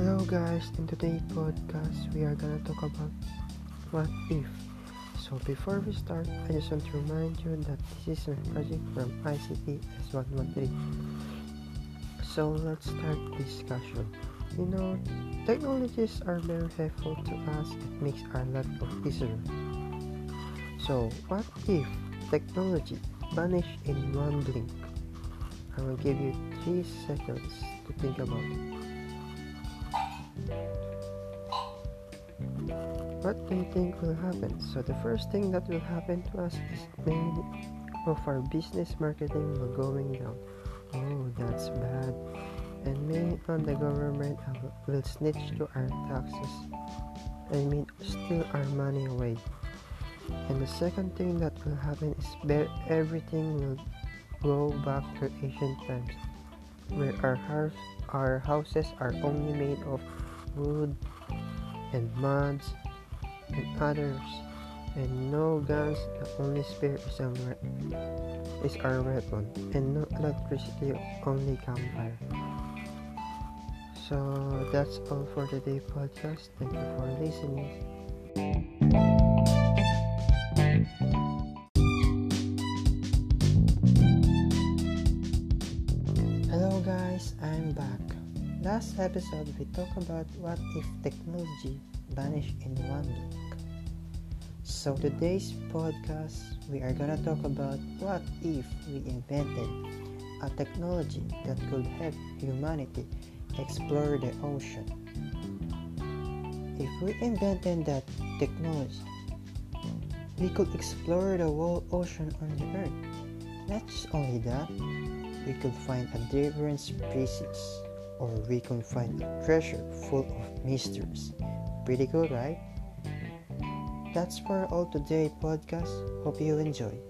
guys, in today's podcast we are gonna talk about what if. So before we start, I just want to remind you that this is a project from ICT S113. So let's start discussion. You know, technologies are very helpful to us. It makes our life easier. So what if technology vanished in one blink? I will give you three seconds to think about it. What do you think will happen? So the first thing that will happen to us is many of our business marketing will going down. Oh, that's bad. And many on the government will snitch to our taxes. I mean, steal our money away. And the second thing that will happen is everything will go back to ancient times, where our house, our houses are only made of wood and muds and others, and no guns. The only spare is our, is our weapon, and no electricity, only campfire. So that's all for today podcast. Thank you for listening. Hello guys, I'm back. Last episode we talked about what if technology vanished in one week. So today's podcast we are gonna talk about what if we invented a technology that could help humanity explore the ocean. If we invented that technology, we could explore the whole ocean on the earth. Not just only that, we could find a different species or we can find a treasure full of mysteries. Pretty cool, right? That's for all today podcast. Hope you enjoy.